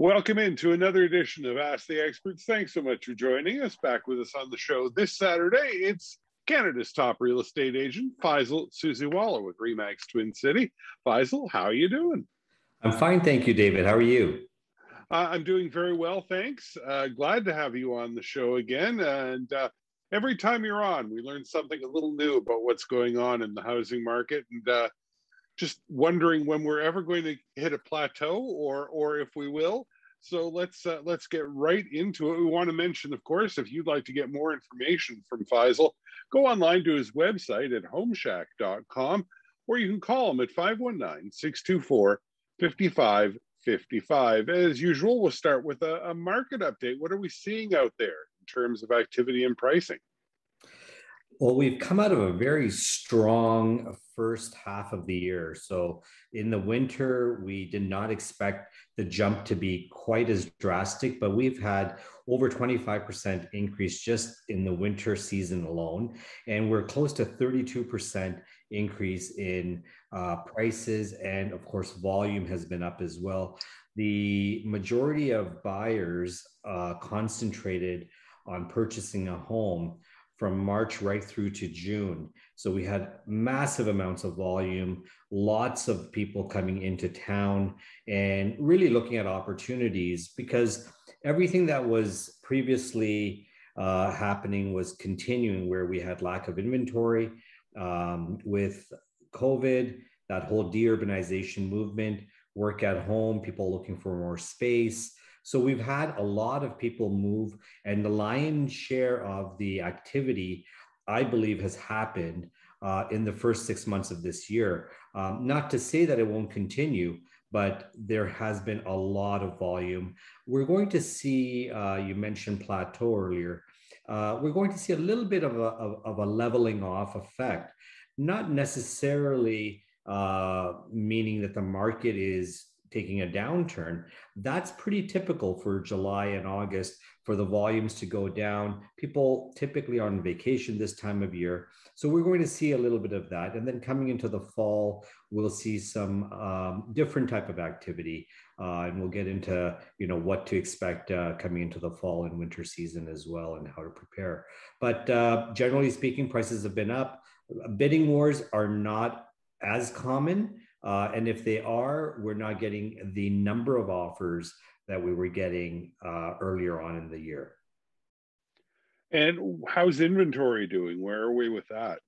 Welcome into another edition of Ask the Experts. Thanks so much for joining us. Back with us on the show this Saturday, it's Canada's top real estate agent, Faisal Susiwala with Remax Twin City. Faisal, how are you doing? I'm fine, thank you, David. How are you? Uh, I'm doing very well, thanks. Uh, glad to have you on the show again. And uh, every time you're on, we learn something a little new about what's going on in the housing market. And uh, just wondering when we're ever going to hit a plateau or or if we will. So let's uh, let's get right into it. We want to mention of course if you'd like to get more information from faisal go online to his website at homeshack.com or you can call him at 519-624-5555 as usual we'll start with a, a market update. What are we seeing out there in terms of activity and pricing well, we've come out of a very strong first half of the year. So, in the winter, we did not expect the jump to be quite as drastic, but we've had over 25% increase just in the winter season alone. And we're close to 32% increase in uh, prices. And of course, volume has been up as well. The majority of buyers uh, concentrated on purchasing a home from March right through to June. So we had massive amounts of volume, lots of people coming into town and really looking at opportunities because everything that was previously uh, happening was continuing where we had lack of inventory um, with COVID, that whole deurbanization movement, work at home, people looking for more space. So we've had a lot of people move, and the lion's share of the activity, I believe, has happened uh, in the first six months of this year. Um, not to say that it won't continue, but there has been a lot of volume. We're going to see, uh, you mentioned plateau earlier, uh, we're going to see a little bit of a, of, of a leveling off effect, not necessarily uh, meaning that the market is taking a downturn, that's pretty typical for July and August for the volumes to go down. People typically are on vacation this time of year. So we're going to see a little bit of that. And then coming into the fall, we'll see some um, different type of activity. Uh, and we'll get into, you know, what to expect uh, coming into the fall and winter season as well and how to prepare. But uh, generally speaking, prices have been up. Bidding wars are not as common. Uh, and if they are, we're not getting the number of offers that we were getting uh, earlier on in the year. And how's inventory doing? Where are we with that?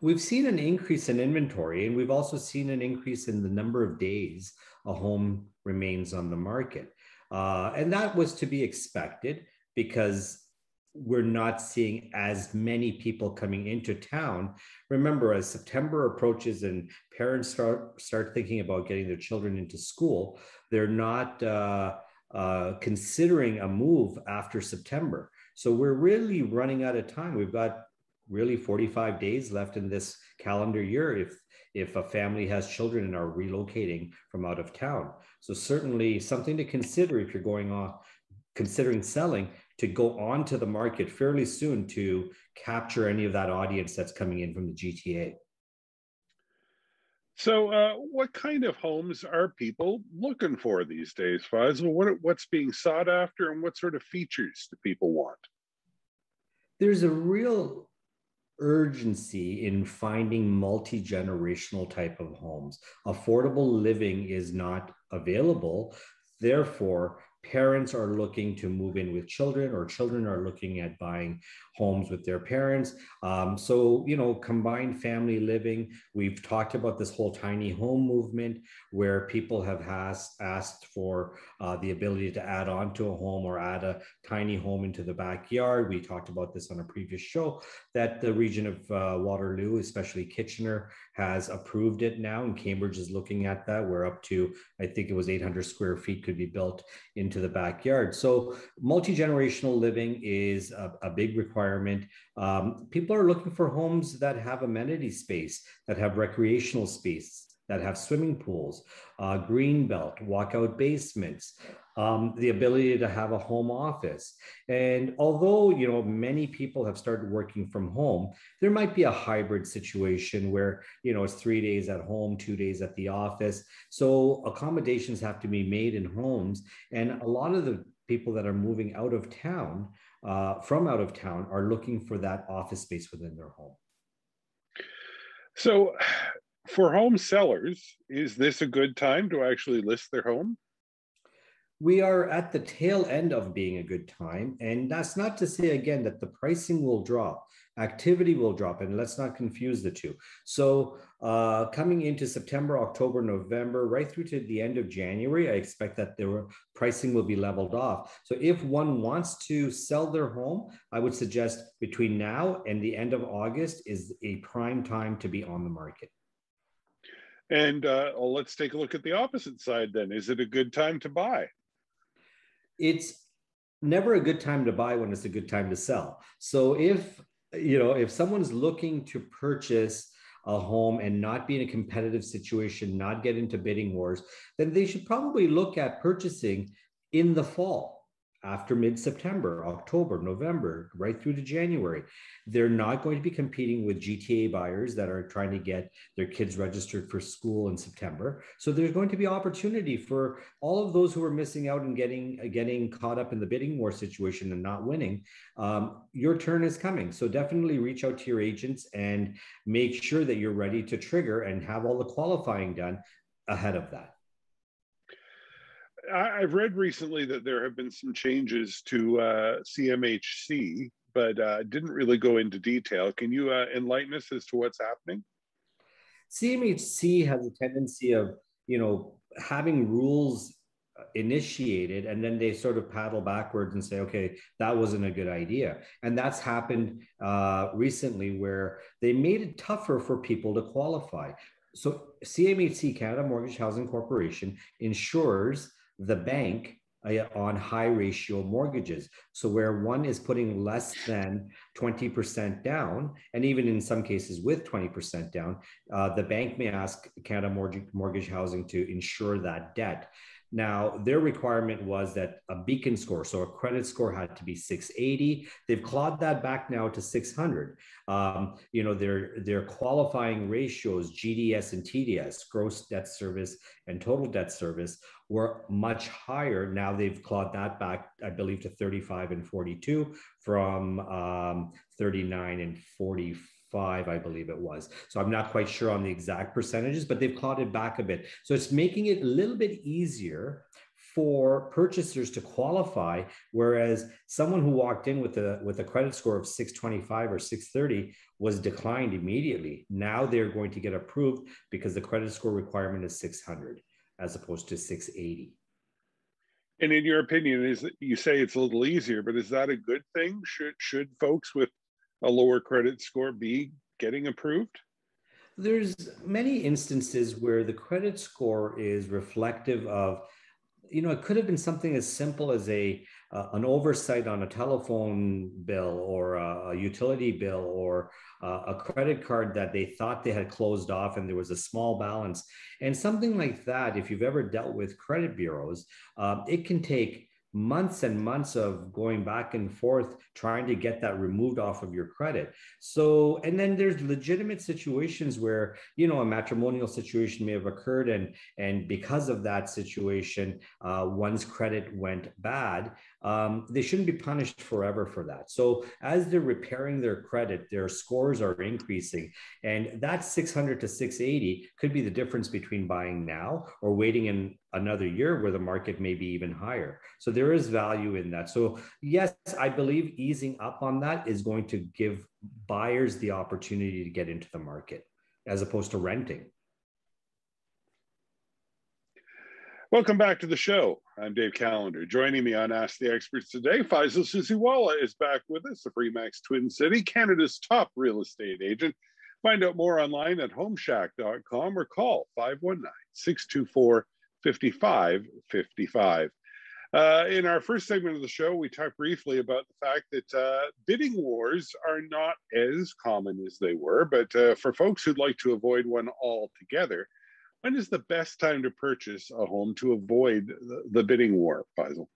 We've seen an increase in inventory, and we've also seen an increase in the number of days a home remains on the market. Uh, and that was to be expected because we're not seeing as many people coming into town. Remember, as September approaches and parents start start thinking about getting their children into school, they're not uh, uh, considering a move after September. So we're really running out of time. We've got really 45 days left in this calendar year if if a family has children and are relocating from out of town. So certainly something to consider if you're going on considering selling to go onto the market fairly soon to capture any of that audience that's coming in from the GTA. So, uh, what kind of homes are people looking for these days, Faisal? What, what's being sought after, and what sort of features do people want? There's a real urgency in finding multi generational type of homes. Affordable living is not available. Therefore, parents are looking to move in with children or children are looking at buying homes with their parents. Um, so you know combined family living we've talked about this whole tiny home movement where people have has, asked for uh, the ability to add on to a home or add a tiny home into the backyard. We talked about this on a previous show that the region of uh, waterloo especially kitchener has approved it now and cambridge is looking at that we're up to i think it was 800 square feet could be built into the backyard. So multi-generational living is a, a big requirement. Um, people are looking for homes that have amenity space, that have recreational space, that have swimming pools, uh, green belt, walkout basements. um, the ability to have a home office. And although, you know, many people have started working from home, there might be a hybrid situation where, you know, it's three days at home, two days at the office. So accommodations have to be made in homes. And a lot of the people that are moving out of town, uh, from out of town, are looking for that office space within their home. So, for home sellers, is this a good time to actually list their home? we are at the tail end of being a good time. And that's not to say, again, that the pricing will drop, activity will drop, and let's not confuse the two. So, uh, coming into September, October, November, right through to the end of January, I expect that the pricing will be leveled off. So, if one wants to sell their home, I would suggest between now and the end of August is a prime time to be on the market. And uh, well, let's take a look at the opposite side then. Is it a good time to buy? it's never a good time to buy when it's a good time to sell. So if you know if someone's looking to purchase a home and not be in a competitive situation, not get into bidding wars, then they should probably look at purchasing in the fall after mid September, October, November, right through to January. They're not going to be competing with GTA buyers that are trying to get their kids registered for school in September. So there's going to be opportunity for all of those who are missing out and getting getting caught up in the bidding war situation and not winning. Um, your turn is coming. So definitely reach out to your agents and make sure that you're ready to trigger and have all the qualifying done ahead of that. I've read recently that there have been some changes to uh, CMHC, but uh, didn't really go into detail. Can you uh, enlighten us as to what's happening? CMHC has a tendency of, you know, having rules initiated and then they sort of paddle backwards and say okay that wasn't a good idea and that's happened uh, recently where they made it tougher for people to qualify so cmhc canada mortgage housing corporation ensures the bank uh, on high ratio mortgages. So where one is putting less than 20% down, and even in some cases with 20% down, uh, the bank may ask Canada Mortgage, Mortgage Housing to insure that debt. Now, their requirement was that a beacon score, so a credit score had to be 680. They've clawed that back now to 600. Um, you know, their, their qualifying ratios, GDS and TDS, gross debt service and total debt service, were much higher. Now they've clawed that back, I believe, to 35 and 42 from um, 39 and 44 five, I believe it was. So I'm not quite sure on the exact percentages, but they've clawed it back a bit. So it's making it a little bit easier for purchasers to qualify whereas someone who walked in with a with a credit score of 625 or 630 was declined immediately now they're going to get approved because the credit score requirement is 600 as opposed to 680 and in your opinion is you say it's a little easier but is that a good thing should should folks with a lower credit score be getting approved? There's many instances where the credit score is reflective of, you know, it could have been something as simple as a uh, an oversight on a telephone bill or a, a utility bill or uh, a credit card that they thought they had closed off and there was a small balance and something like that. If you've ever dealt with credit bureaus, uh, it can take months and months of going back and forth trying to get that removed off of your credit so and then there's legitimate situations where you know a matrimonial situation may have occurred and and because of that situation uh, one's credit went bad um, they shouldn't be punished forever for that. So as they're repairing their credit, their scores are increasing, and that 600 to 680 could be the difference between buying now or waiting in another year where the market may be even higher. So there is value in that. So yes, I believe easing up on that is going to give buyers the opportunity to get into the market as opposed to renting. Welcome back to the show. I'm Dave Callender. Joining me on Ask the Experts today, Faisal Susiwala is back with us, the Remax Twin City, Canada's top real estate agent. Find out more online at homeshack.com or call 519 624 5555. Uh, in our first segment of the show, we talked briefly about the fact that uh, bidding wars are not as common as they were, but uh, for folks who'd like to avoid one altogether, when is the best time to purchase a home to avoid the, the bidding war, Faisal?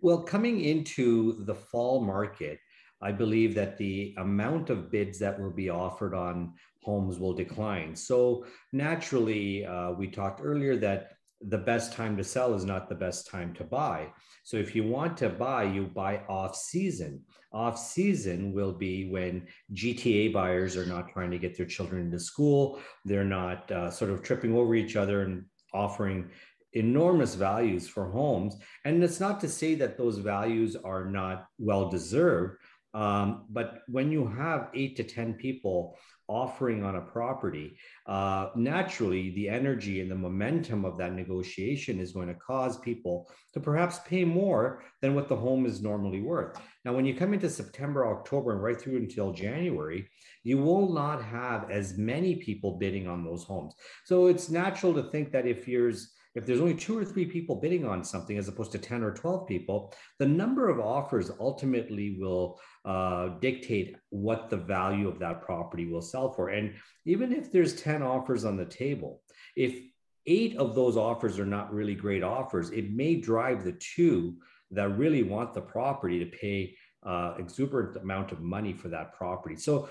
Well, coming into the fall market, I believe that the amount of bids that will be offered on homes will decline. So naturally, uh, we talked earlier that the best time to sell is not the best time to buy. So if you want to buy, you buy off season. Off season will be when GTA buyers are not trying to get their children into school. They're not uh, sort of tripping over each other and offering enormous values for homes. And it's not to say that those values are not well deserved, um, but when you have eight to 10 people offering on a property, uh, naturally the energy and the momentum of that negotiation is going to cause people to perhaps pay more than what the home is normally worth. Now, when you come into September, October, and right through until January, you will not have as many people bidding on those homes. So it's natural to think that if there's if there's only two or three people bidding on something as opposed to 10 or 12 people, the number of offers ultimately will uh, dictate what the value of that property will sell for. And even if there's 10 offers on the table, if eight of those offers are not really great offers, it may drive the two that really want the property to pay uh, exuberant amount of money for that property. So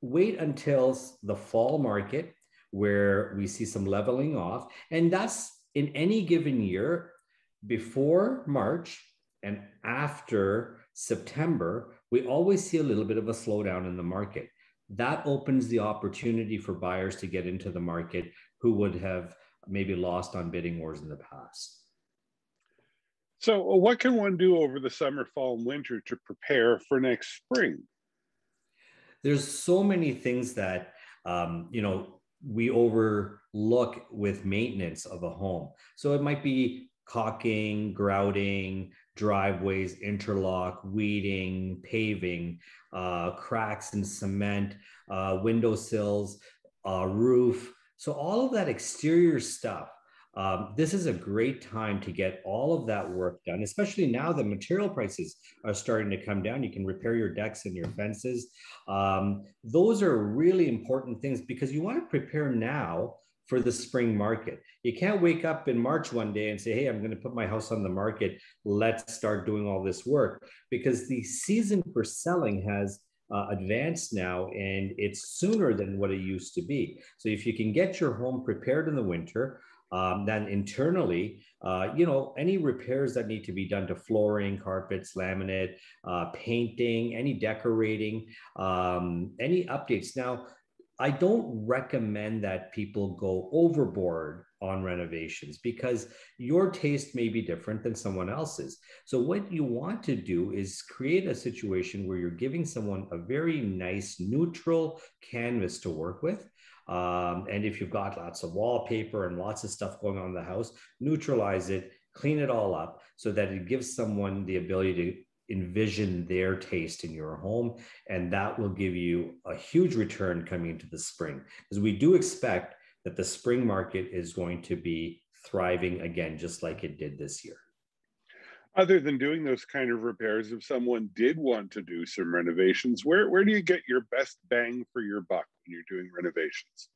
wait until the fall market where we see some leveling off. And that's in any given year before March and after September, we always see a little bit of a slowdown in the market. That opens the opportunity for buyers to get into the market who would have maybe lost on bidding wars in the past. So, what can one do over the summer, fall, and winter to prepare for next spring? There's so many things that um, you know we overlook with maintenance of a home. So it might be caulking, grouting, driveways, interlock, weeding, paving, uh, cracks in cement, uh, windowsills, uh, roof. So all of that exterior stuff um, this is a great time to get all of that work done, especially now that material prices are starting to come down. You can repair your decks and your fences. Um, those are really important things because you want to prepare now for the spring market. You can't wake up in March one day and say, Hey, I'm going to put my house on the market. Let's start doing all this work because the season for selling has uh, advanced now and it's sooner than what it used to be. So if you can get your home prepared in the winter, um, then internally, uh, you know, any repairs that need to be done to flooring, carpets, laminate, uh, painting, any decorating, um, any updates. Now, I don't recommend that people go overboard on renovations because your taste may be different than someone else's. So, what you want to do is create a situation where you're giving someone a very nice, neutral canvas to work with um, and if you've got lots of wallpaper and lots of stuff going on in the house, neutralize it, clean it all up so that it gives someone the ability to envision their taste in your home. And that will give you a huge return coming into the spring. Because we do expect that the spring market is going to be thriving again, just like it did this year other than doing those kind of repairs, if someone did want to do some renovations, where, where do you get your best bang for your buck when you're doing renovations?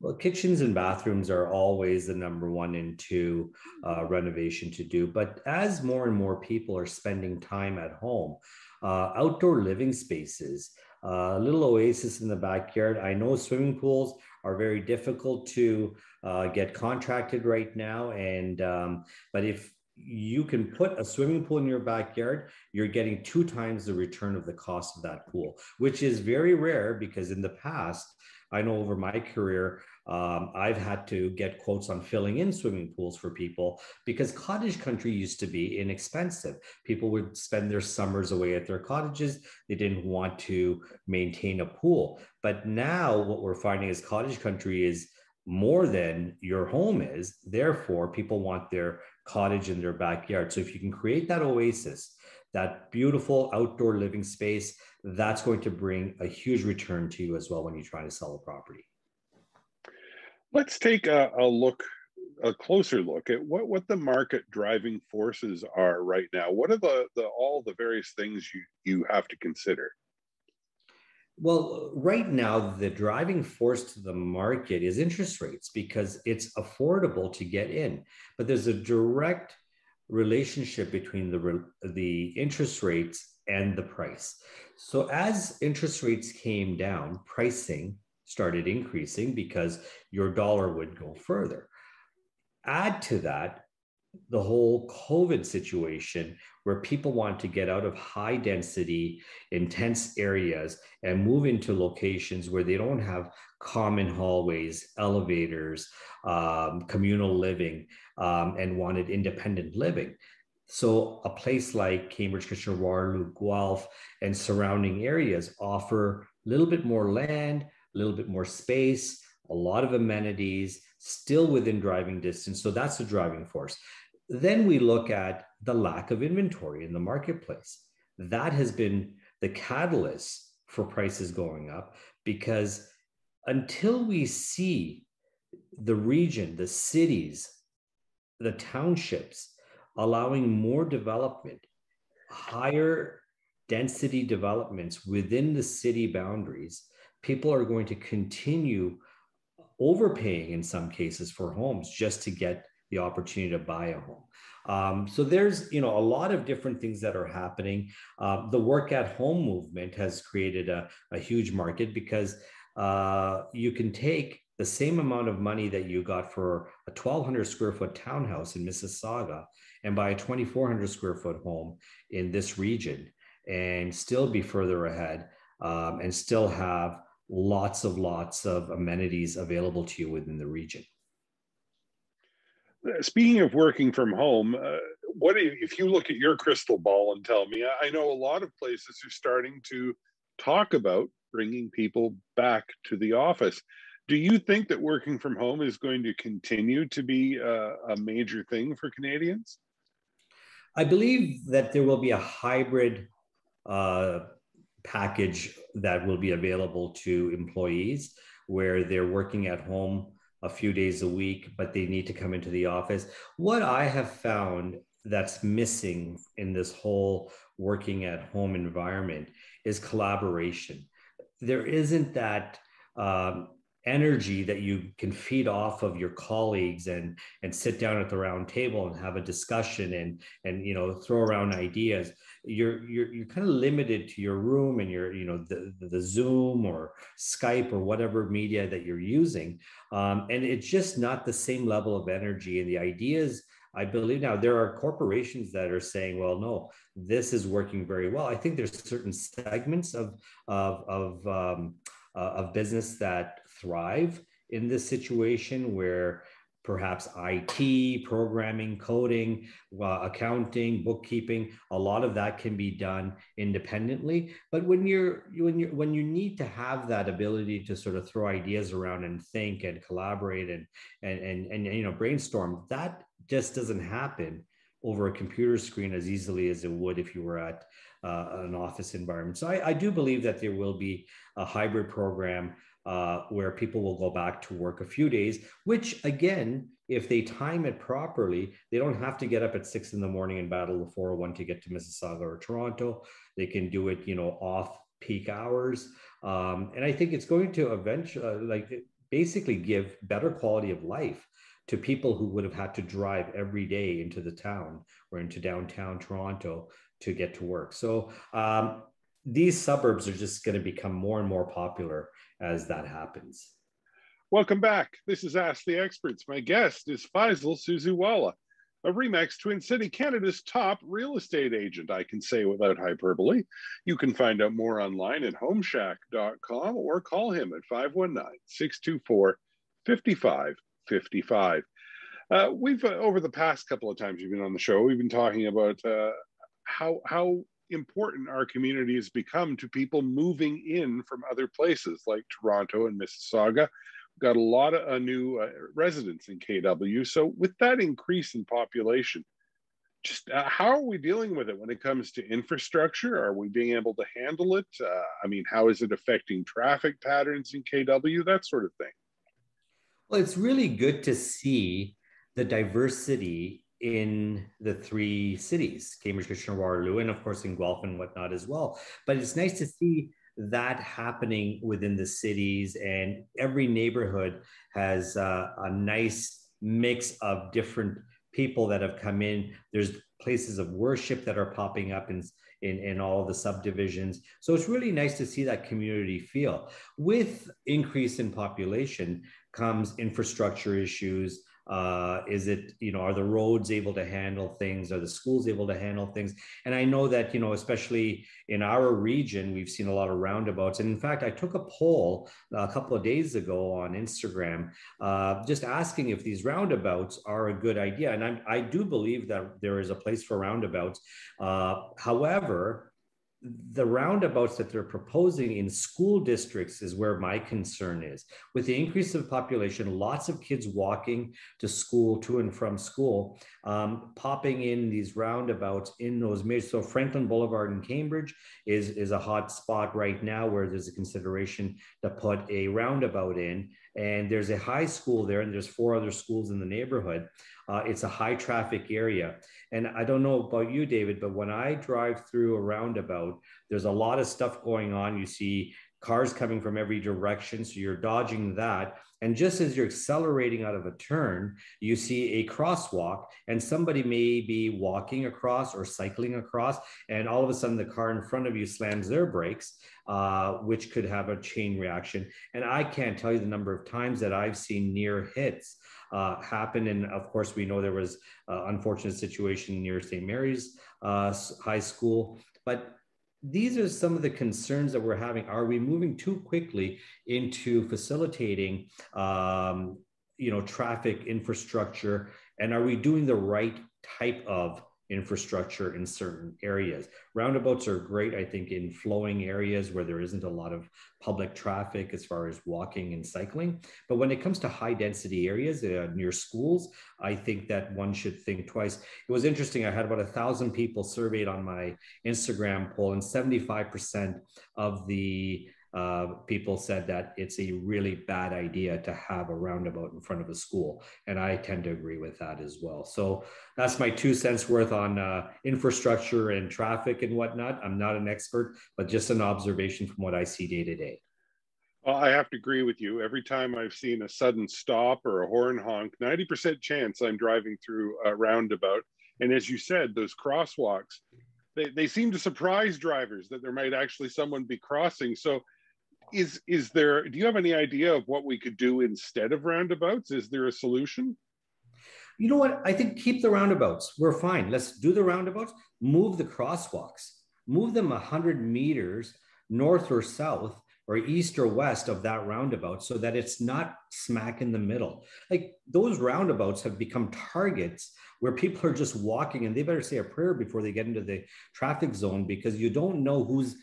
Well, kitchens and bathrooms are always the number one and two uh, renovation to do. But as more and more people are spending time at home, uh, outdoor living spaces, a uh, little oasis in the backyard. I know swimming pools are very difficult to uh, get contracted right now, and um, but if you can put a swimming pool in your backyard, you're getting two times the return of the cost of that pool, which is very rare because in the past, I know over my career, um, I've had to get quotes on filling in swimming pools for people because cottage country used to be inexpensive. People would spend their summers away at their cottages. They didn't want to maintain a pool. But now, what we're finding is cottage country is more than your home is. Therefore, people want their cottage in their backyard. So if you can create that oasis, that beautiful outdoor living space, that's going to bring a huge return to you as well when you're trying to sell a property. Let's take a, a look, a closer look at what, what the market driving forces are right now. What are the, the all the various things you, you have to consider? Well, right now, the driving force to the market is interest rates because it's affordable to get in. But there's a direct relationship between the, the interest rates and the price. So as interest rates came down, pricing started increasing because your dollar would go further. Add to that the whole COVID situation where people want to get out of high density, intense areas and move into locations where they don't have common hallways, elevators, um, communal living, um, and wanted independent living. So a place like Cambridge, Kitchener, Waterloo, Guelph, and surrounding areas offer a little bit more land, a little bit more space, a lot of amenities, still within driving distance. So that's the driving force. Then we look at the lack of inventory in the marketplace. That has been the catalyst for prices going up because until we see the region, the cities, the townships allowing more development, higher density developments within the city boundaries, people are going to continue overpaying in some cases for homes just to get the opportunity to buy a home. Um, so there's you know a lot of different things that are happening. Uh, the work at home movement has created a, a huge market because uh, you can take the same amount of money that you got for a 1200 square foot townhouse in Mississauga and buy a 2400 square foot home in this region and still be further ahead um, and still have lots of lots of amenities available to you within the region. Speaking of working from home, uh, what if you look at your crystal ball and tell me? I know a lot of places are starting to talk about bringing people back to the office. Do you think that working from home is going to continue to be a, a major thing for Canadians? I believe that there will be a hybrid uh, package that will be available to employees where they're working at home a few days a week, but they need to come into the office. What I have found that's missing in this whole working at home environment is collaboration. There isn't that um, energy that you can feed off of your colleagues and and sit down at the round table and have a discussion and and you know throw around ideas. You're you're, you're kind of limited to your room and your you know the, the zoom or skype or whatever media that you're using. Um, and it's just not the same level of energy. And the ideas I believe now there are corporations that are saying, well, no, this is working very well. I think there's certain segments of of of, um, uh, of business that thrive in this situation where perhaps IT, programming, coding, uh, accounting, bookkeeping, a lot of that can be done independently. But when you're when you when you need to have that ability to sort of throw ideas around and think and collaborate and and and, and you know brainstorm, that just doesn't happen over a computer screen as easily as it would if you were at uh, an office environment. So I, I do believe that there will be a hybrid program uh, where people will go back to work a few days, which again, if they time it properly, they don't have to get up at six in the morning and battle the 401 to get to Mississauga or Toronto. They can do it, you know, off peak hours. Um, and I think it's going to eventually, uh, like, basically give better quality of life to people who would have had to drive every day into the town or into downtown Toronto to get to work. So um, these suburbs are just going to become more and more popular as that happens. Welcome back. This is Ask the Experts. My guest is Faisal Susiwala, a Remax Twin City, Canada's top real estate agent, I can say without hyperbole. You can find out more online at homeshack.com or call him at 519 624 5555. Uh, we've uh, over the past couple of times you've been on the show, we've been talking about uh, how how important our community has become to people moving in from other places like Toronto and Mississauga. We've got a lot of uh, new uh, residents in KW. So, with that increase in population, just uh, how are we dealing with it when it comes to infrastructure? Are we being able to handle it? I mean, how is it affecting traffic patterns in KW? That sort of thing. Well, it's really good to see the diversity in the three cities, Cambridge, Kitchener, Waterloo, and of course in Guelph and whatnot as well. But it's nice to see that happening within the cities, and every neighborhood has uh, a nice mix of different people that have come in. There's places of worship that are popping up in, in, in all the subdivisions. So it's really nice to see that community feel. With increase in population comes infrastructure issues, uh, is it you know are the roads able to handle things? Are the schools able to handle things? And i know that you know especially in our region we've seen a lot of roundabouts. And in fact i took a poll a couple of days ago on instagram uh, just asking if these roundabouts are a good idea. And i i do believe that there is a place for roundabouts. Uh, however the roundabouts that they're proposing in school districts is where my concern is. With the increase of population, lots of kids walking to school, to and from school, um, popping in these roundabouts in those major. So Franklin Boulevard in Cambridge is, is a hot spot right now where there's a consideration to put a roundabout in. And there's a high school there, and there's four other schools in the neighborhood. Uh, it's a high traffic area. And I don't know about you, David, but when I drive through a roundabout, there's a lot of stuff going on. You see cars coming from every direction. So you're dodging that. And just as you're accelerating out of a turn, you see a crosswalk, and somebody may be walking across or cycling across, and all of a sudden the car in front of you slams their brakes, uh, which could have a chain reaction. And I can't tell you the number of times that I've seen near hits uh, happen. And of course, we know there was an unfortunate situation near St. Mary's uh, High School. But these are some of the concerns that we're having. Are we moving too quickly into facilitating, um, you know, traffic infrastructure, and are we doing the right type of infrastructure in certain areas. Roundabouts are great, I think, in flowing areas where there isn't a lot of public traffic as far as walking and cycling. But when it comes to high density areas uh, near schools, I think that one should think twice. It was interesting. I had about a thousand people surveyed on my Instagram poll, and 75% of the uh, people said that it's a really bad idea to have a roundabout in front of a school. And I tend to agree with that as well. So that's my two cents worth on uh, infrastructure and traffic and whatnot. I'm not an expert, but just an observation from what I see day to day. Well, I have to agree with you. Every time I've seen a sudden stop or a horn honk, 90% chance I'm driving through a roundabout. And as you said, those crosswalks, they, they seem to surprise drivers that there might actually someone be crossing. So is is there do you have any idea of what we could do instead of roundabouts? Is there a solution? You know what? I think keep the roundabouts. We're fine. Let's do the roundabouts. Move the crosswalks. Move them 100 meters north or south or east or west of that roundabout so that it's not smack in the middle. Like those roundabouts have become targets where people are just walking and they better say a prayer before they get into the traffic zone because you don't know who's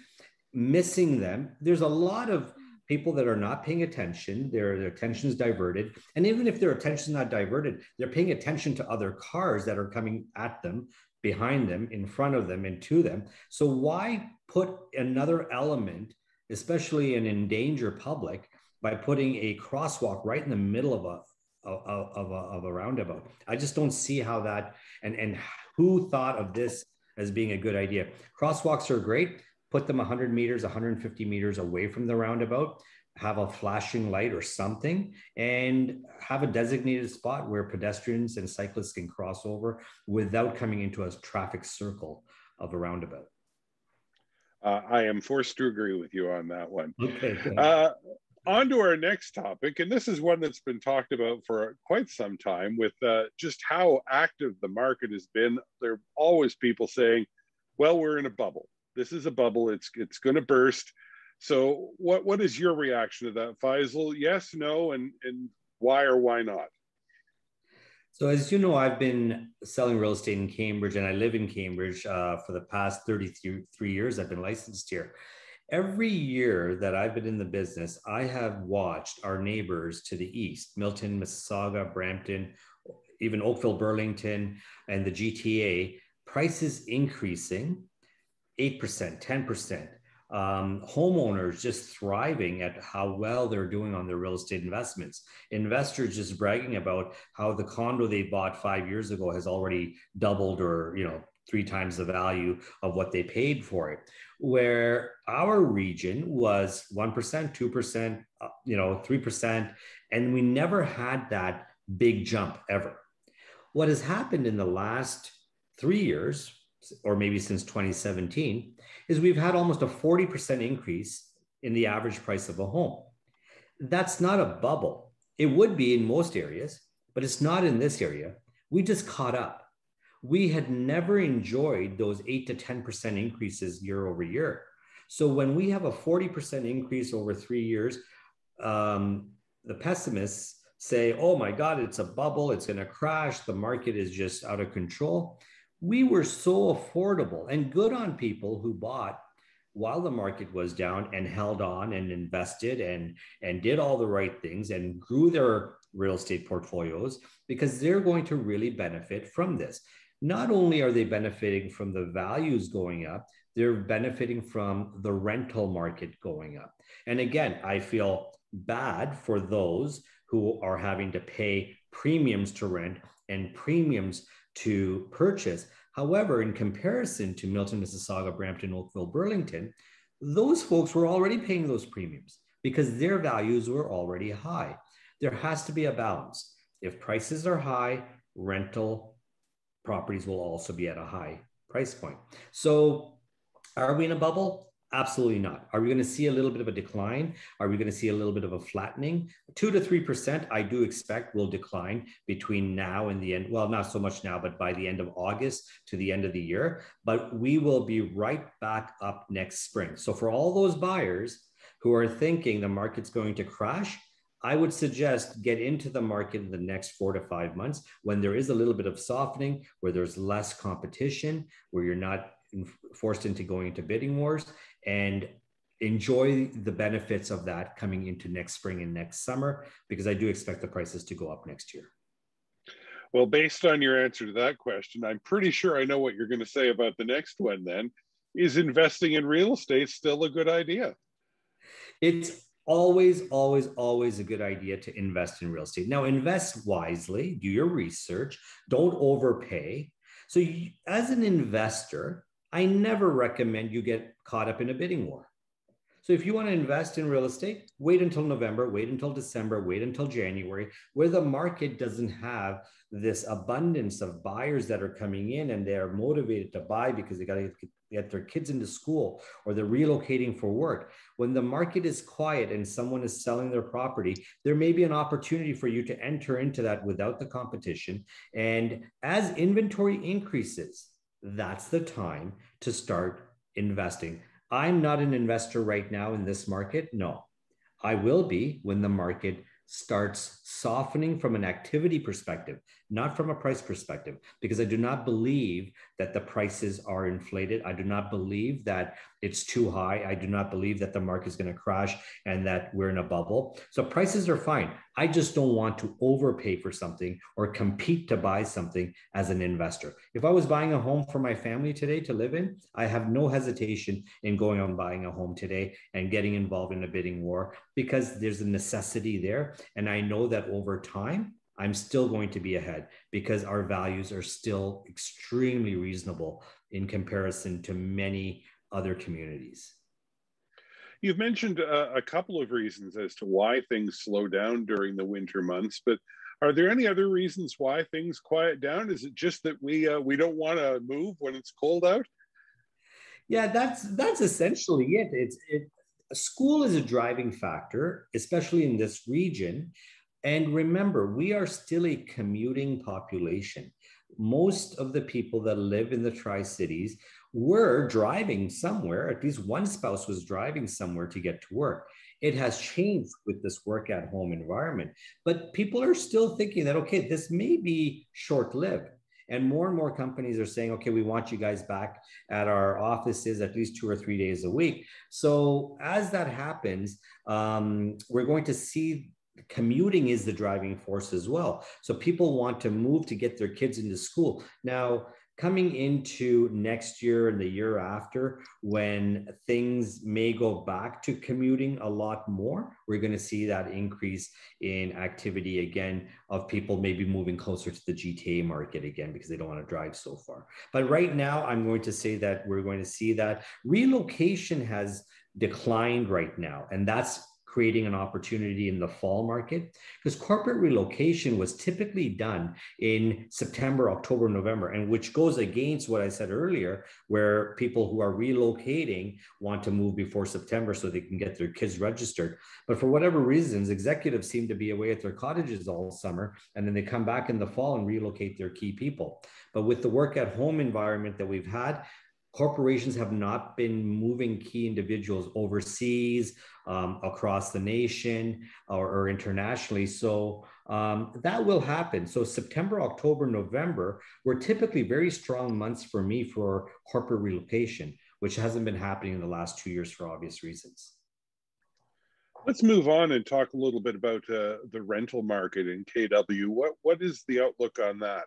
missing them. There's a lot of hmm. people that are not paying attention. Their, their attention is diverted. And even if their attention is not diverted, they're paying attention to other cars that are coming at them, behind them, in front of them, and to them. So why put another element, especially an endangered public, by putting a crosswalk right in the middle of a of, of, a, of a roundabout. I just don't see how that and and who thought of this as being a good idea. Crosswalks are great put them 100 meters, 150 meters away from the roundabout, have a flashing light or something, and have a designated spot where pedestrians and cyclists can cross over without coming into a traffic circle of a roundabout. Uh, I am forced to agree with you on that one. Okay. Uh, on to our next topic, and this is one that's been talked about for quite some time with uh, just how active the market has been. There are always people saying, well, we're in a bubble this is a bubble. It's it's going to burst. So what what is your reaction to that, Faisal? Yes, no, and and why or why not? So as you know, I've been selling real estate in Cambridge, and I live in Cambridge uh, for the past 33 years. I've been licensed here. Every year that I've been in the business, I have watched our neighbors to the east, Milton, Mississauga, Brampton, even Oakville, Burlington, and the GTA, prices increasing 8%, 10%. um, homeowners just thriving at how well they're doing on their real estate investments. Investors just bragging about how the condo they bought five years ago has already doubled or, you know, three times the value of what they paid for it. Where our region was 1%, 2%, uh, you know, 3%. And we never had that big jump ever. What has happened in the last three years, or maybe since 2017, is we've had almost a 40% increase in the average price of a home. That's not a bubble. It would be in most areas, but it's not in this area. We just caught up. We had never enjoyed those 8 to 10% increases year over year. So when we have a 40% increase over three years, um, the pessimists say, oh my God, it's a bubble, it's going to crash, the market is just out of control we were so affordable and good on people who bought while the market was down and held on and invested and and did all the right things and grew their real estate portfolios because they're going to really benefit from this. Not only are they benefiting from the values going up they're benefiting from the rental market going up. And again i feel bad for those who are having to pay premiums to rent and premiums to purchase. However, in comparison to Milton, Mississauga, Brampton, Oakville, Burlington, those folks were already paying those premiums because their values were already high. There has to be a balance. If prices are high, rental properties will also be at a high price point. So, are we in a bubble? Absolutely not. Are we going to see a little bit of a decline? Are we going to see a little bit of a flattening? Two to 3%, I do expect will decline between now and the end. Well, not so much now, but by the end of August to the end of the year. But we will be right back up next spring. So for all those buyers who are thinking the market's going to crash, I would suggest get into the market in the next four to five months when there is a little bit of softening, where there's less competition, where you're not forced into going into bidding wars and enjoy the benefits of that coming into next spring and next summer because I do expect the prices to go up next year. Well, based on your answer to that question, I'm pretty sure I know what you're going to say about the next one then. Is investing in real estate still a good idea? It's always, always, always a good idea to invest in real estate. Now, invest wisely, do your research, don't overpay. So, you, as an investor, I never recommend you get caught up in a bidding war. So if you want to invest in real estate, wait until November, wait until December, wait until January, where the market doesn't have this abundance of buyers that are coming in and they're motivated to buy because they got to get their kids into school or they're relocating for work. When the market is quiet and someone is selling their property, there may be an opportunity for you to enter into that without the competition. And as inventory increases, that's the time to start investing. I'm not an investor right now in this market. No, I will be when the market starts softening from an activity perspective, not from a price perspective, because I do not believe that the prices are inflated. I do not believe that it's too high. I do not believe that the market is going to crash and that we're in a bubble. So prices are fine. I just don't want to overpay for something or compete to buy something as an investor. If I was buying a home for my family today to live in, I have no hesitation in going on buying a home today and getting involved in a bidding war because there's a necessity there. And I know that over time, I'm still going to be ahead because our values are still extremely reasonable in comparison to many other communities. You've mentioned a, a, couple of reasons as to why things slow down during the winter months, but are there any other reasons why things quiet down? Is it just that we uh, we don't want to move when it's cold out? Yeah, that's that's essentially it. It's it. School is a driving factor, especially in this region. And remember, we are still a commuting population. Most of the people that live in the Tri Cities were driving somewhere, at least one spouse was driving somewhere to get to work. It has changed with this work at home environment, but people are still thinking that, okay, this may be short lived. And more and more companies are saying, okay, we want you guys back at our offices at least two or three days a week. So as that happens, um, we're going to see commuting is the driving force as well. So people want to move to get their kids into school. Now, coming into next year and the year after, when things may go back to commuting a lot more, we're going to see that increase in activity again of people maybe moving closer to the GTA market again because they don't want to drive so far. But right now, I'm going to say that we're going to see that relocation has declined right now. And that's creating an opportunity in the fall market because corporate relocation was typically done in September, October, November, and which goes against what I said earlier, where people who are relocating want to move before September so they can get their kids registered. But for whatever reasons, executives seem to be away at their cottages all summer, and then they come back in the fall and relocate their key people. But with the work at home environment that we've had, corporations have not been moving key individuals overseas, um, across the nation, or, or internationally. So um, that will happen. So September, October, November were typically very strong months for me for corporate relocation, which hasn't been happening in the last two years for obvious reasons. Let's move on and talk a little bit about uh, the rental market in KW. What what is the outlook on that?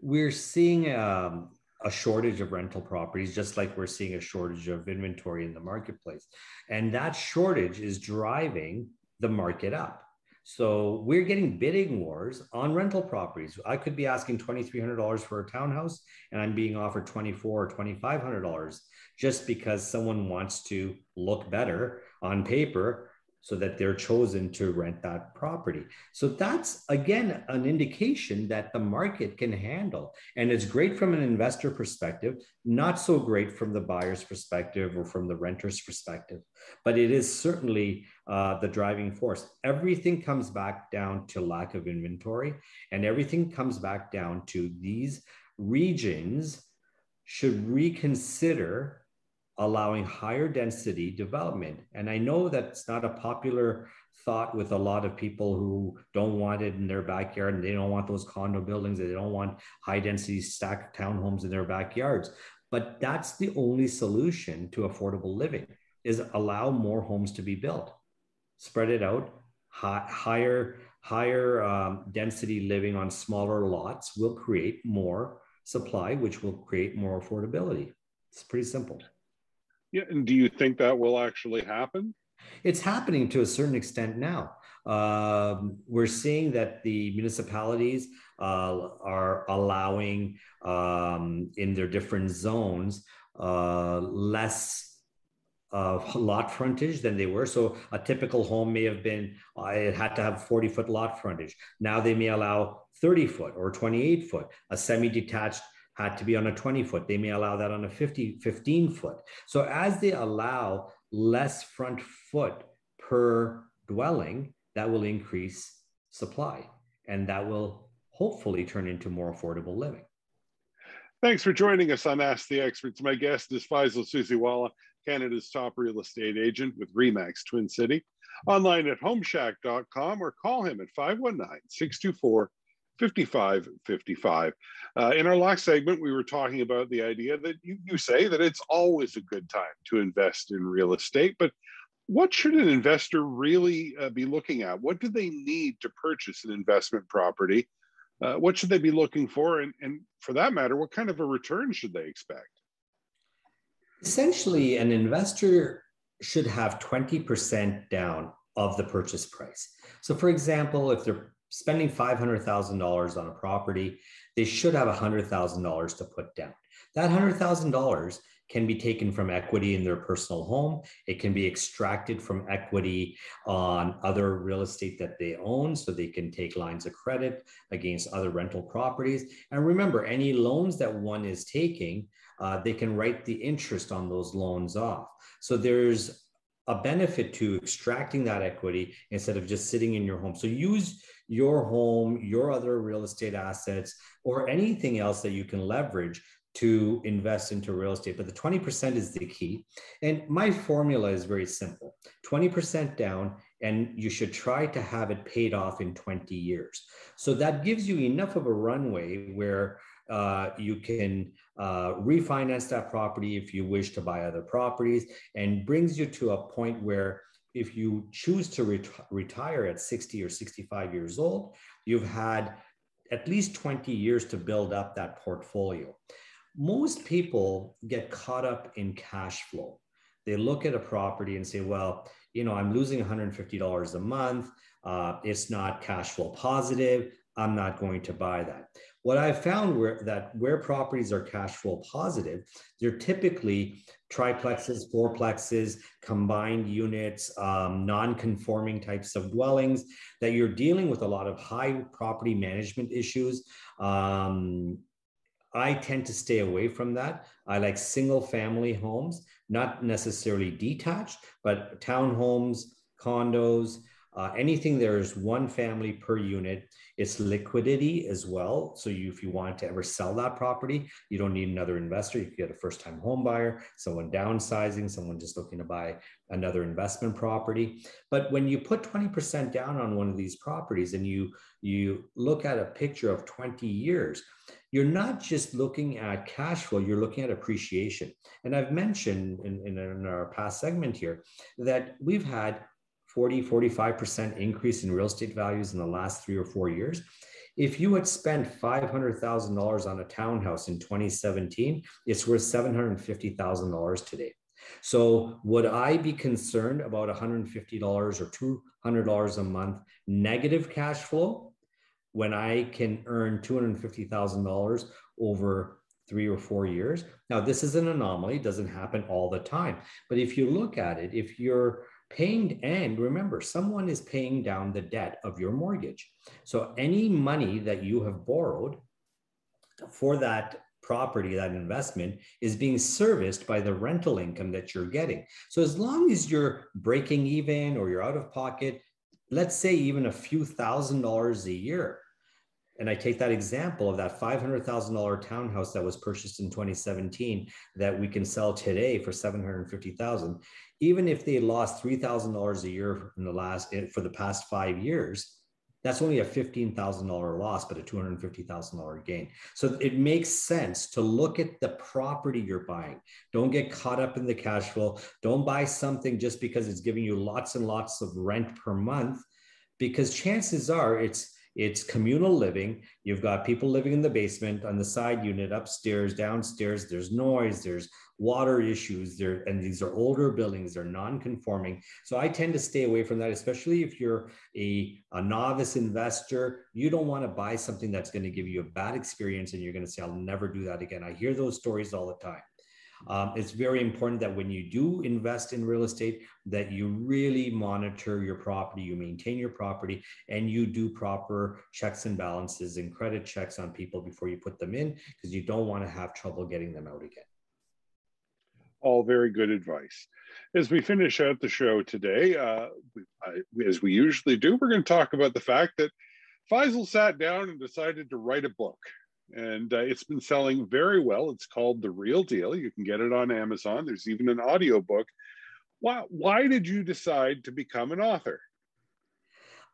We're seeing um, a shortage of rental properties, just like we're seeing a shortage of inventory in the marketplace. And that shortage is driving the market up. So we're getting bidding wars on rental properties. I could be asking $2,300 for a townhouse and I'm being offered $2,400 or $2,500 just because someone wants to look better on paper so that they're chosen to rent that property. So that's again an indication that the market can handle. And it's great from an investor perspective, not so great from the buyer's perspective or from the renter's perspective. But it is certainly uh, the driving force. Everything comes back down to lack of inventory, and everything comes back down to these regions should reconsider allowing higher density development. And I know that's not a popular thought with a lot of people who don't want it in their backyard and they don't want those condo buildings, and they don't want high density stacked townhomes in their backyards. But that's the only solution to affordable living is allow more homes to be built, spread it out, high, higher higher um, density living on smaller lots will create more supply, which will create more affordability. It's pretty simple. Yeah, and do you think that will actually happen? It's happening to a certain extent now. Um, we're seeing that the municipalities uh, are allowing um, in their different zones uh, less lot frontage than they were. So a typical home may have been, uh, it had to have 40 foot lot frontage. Now they may allow 30 foot or 28 foot. A semi detached had to be on a 20 foot. They may allow that on a 50, 15 foot. So as they allow less front foot per dwelling, that will increase supply and that will hopefully turn into more affordable living. Thanks for joining us on Ask the Experts. My guest is Faisal Susiwala, Canada's top real estate agent with REMAX Twin City. Online at homeshack.com or call him at 519 624 55 55. Uh, in our last segment, we were talking about the idea that you, you say that it's always a good time to invest in real estate, but what should an investor really uh, be looking at? What do they need to purchase an investment property? Uh, what should they be looking for? And, and for that matter, what kind of a return should they expect? Essentially, an investor should have 20% down of the purchase price. So, for example, if they're spending $500,000 on a property, they should have $100,000 to put down. That $100,000 can be taken from equity in their personal home. It can be extracted from equity on other real estate that they own, so they can take lines of credit against other rental properties. And remember, any loans that one is taking, uh, they can write the interest on those loans off. So there's a benefit to extracting that equity instead of just sitting in your home. So use your home, your other real estate assets, or anything else that you can leverage to invest into real estate. But the 20% is the key. And my formula is very simple 20% down, and you should try to have it paid off in 20 years. So that gives you enough of a runway where uh, you can uh, refinance that property if you wish to buy other properties and brings you to a point where if you choose to ret- retire at 60 or 65 years old, you've had at least 20 years to build up that portfolio. Most people get caught up in cash flow. They look at a property and say, well, you know, I'm losing $150 a month. Uh, it's not cash flow positive. I'm not going to buy that. What I've found where that where properties are cash flow positive, they're typically triplexes, fourplexes, combined units, um, non-conforming types of dwellings that you're dealing with a lot of high property management issues. Um, I tend to stay away from that. I like single family homes, not necessarily detached, but townhomes, condos, uh, anything there's one family per unit, it's liquidity as well. So you, if you want to ever sell that property, you don't need another investor. You can get a first-time home buyer, someone downsizing, someone just looking to buy another investment property. But when you put 20% down on one of these properties and you you look at a picture of 20 years, you're not just looking at cash flow, you're looking at appreciation. And I've mentioned in, in, in our past segment here that we've had 40, 45% increase in real estate values in the last three or four years. If you had spent $500,000 on a townhouse in 2017, it's worth $750,000 today. So would I be concerned about $150 or $200 a month negative cash flow when I can earn $250,000 over three or four years? Now, this is an anomaly, it doesn't happen all the time. But if you look at it, if you're paying and remember someone is paying down the debt of your mortgage. So any money that you have borrowed for that property that investment is being serviced by the rental income that you're getting. So as long as you're breaking even or you're out of pocket let's say even a few thousand dollars a year. And I take that example of that $500,000 townhouse that was purchased in 2017 that we can sell today for 750,000 even if they lost $3,000 a year in the last eh, for the past 5 years that's only a $15,000 loss but a $250,000 gain so it makes sense to look at the property you're buying don't get caught up in the cash flow don't buy something just because it's giving you lots and lots of rent per month because chances are it's it's communal living. You've got people living in the basement, on the side unit, upstairs, downstairs. There's noise, there's water issues there, and these are older buildings, they're non-conforming. So I tend to stay away from that, especially if you're a, a novice investor. You don't want to buy something that's going to give you a bad experience and you're going to say, I'll never do that again. I hear those stories all the time. Um, it's very important that when you do invest in real estate, that you really monitor your property, you maintain your property, and you do proper checks and balances and credit checks on people before you put them in, because you don't want to have trouble getting them out again. All very good advice. As we finish out the show today, uh, I, as we usually do, we're going to talk about the fact that Faisal sat down and decided to write a book and uh, it's been selling very well. It's called The Real Deal. You can get it on Amazon. There's even an audiobook. Why, why did you decide to become an author?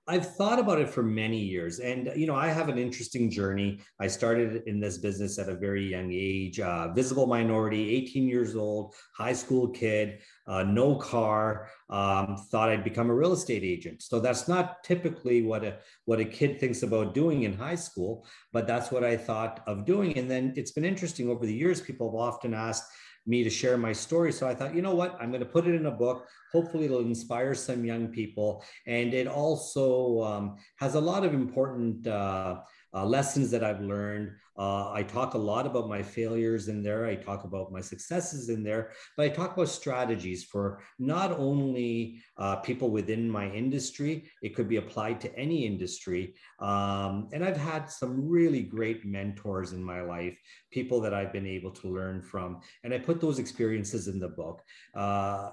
I've thought about it for many years. And, you know, I have an interesting journey. I started in this business at a very young age, uh, visible minority, 18 years old, high school kid, uh, no car, um, thought I'd become a real estate agent. So that's not typically what a, what a kid thinks about doing in high school, but that's what I thought of doing. And then it's been interesting over the years, people have often asked, me to share my story. So I thought, you know what, I'm going to put it in a book. Hopefully, it'll inspire some young people. And it also um, has a lot of important uh, uh, lessons that I've learned. Uh, I talk a lot about my failures in there. I talk about my successes in there, but I talk about strategies for not only uh, people within my industry, it could be applied to any industry. Um, and I've had some really great mentors in my life, people that I've been able to learn from. And I put those experiences in the book. Uh,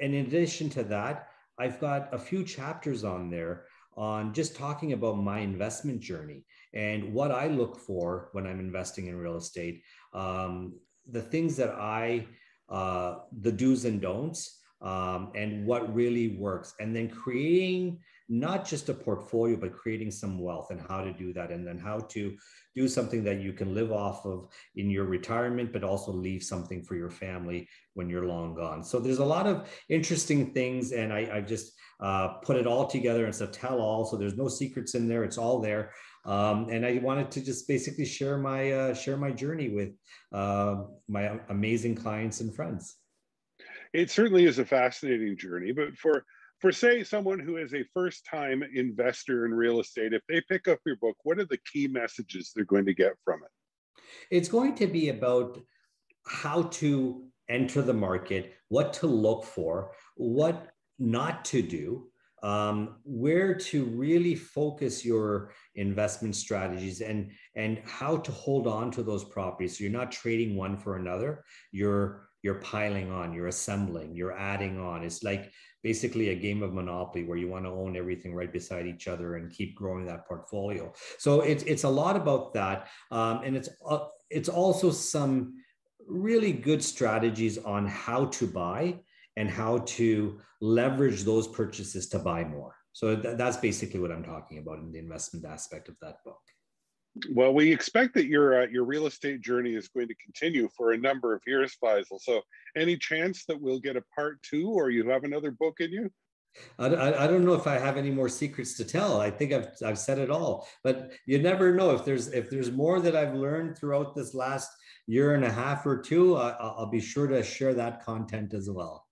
and in addition to that, I've got a few chapters on there on just talking about my investment journey and what I look for when I'm investing in real estate, um, the things that I, uh, the do's and don'ts, um, and what really works, and then creating not just a portfolio, but creating some wealth and how to do that, and then how to do something that you can live off of in your retirement, but also leave something for your family when you're long gone. So there's a lot of interesting things, and I, I just uh, put it all together. It's a tell all, so there's no secrets in there. It's all there. Um, and I wanted to just basically share my uh, share my journey with uh, my amazing clients and friends. It certainly is a fascinating journey, but for for say someone who is a first time investor in real estate, if they pick up your book, what are the key messages they're going to get from it? It's going to be about how to enter the market, what to look for, what not to do, um, where to really focus your investment strategies and and how to hold on to those properties. So you're not trading one for another. You're you're piling on you're assembling you're adding on. It's like basically a game of monopoly where you want to own everything right beside each other and keep growing that portfolio so it's it's a lot about that um, and it's uh, it's also some really good strategies on how to buy and how to leverage those purchases to buy more. So th- that's basically what I'm talking about in the investment aspect of that book. Well, we expect that your uh, your real estate journey is going to continue for a number of years, Faisal. So, any chance that we'll get a part two, or you have another book in you? I, I, don't know if I have any more secrets to tell. I think I've I've said it all, but you never know if there's if there's more that I've learned throughout this last year and a half or two. I, I'll be sure to share that content as well.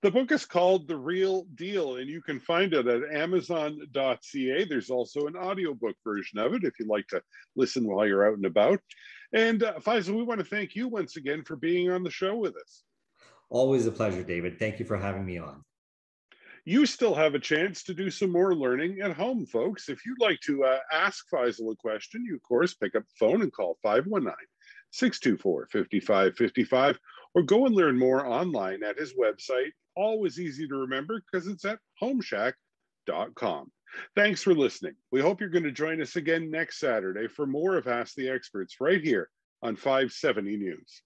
The book is called The Real Deal, and you can find it at amazon.ca. There's also an audiobook version of it if you'd like to listen while you're out and about. And uh, Faisal, we want to thank you once again for being on the show with us. Always a pleasure, David. Thank you for having me on. You still have a chance to do some more learning at home, folks. If you'd like to uh, ask Faisal a question, you, of course, pick up the phone and call 519 624 5555 or go and learn more online at his website. Always easy to remember because it's at homeshack.com. Thanks for listening. We hope you're going to join us again next Saturday for more of Ask the Experts right here on 570 News.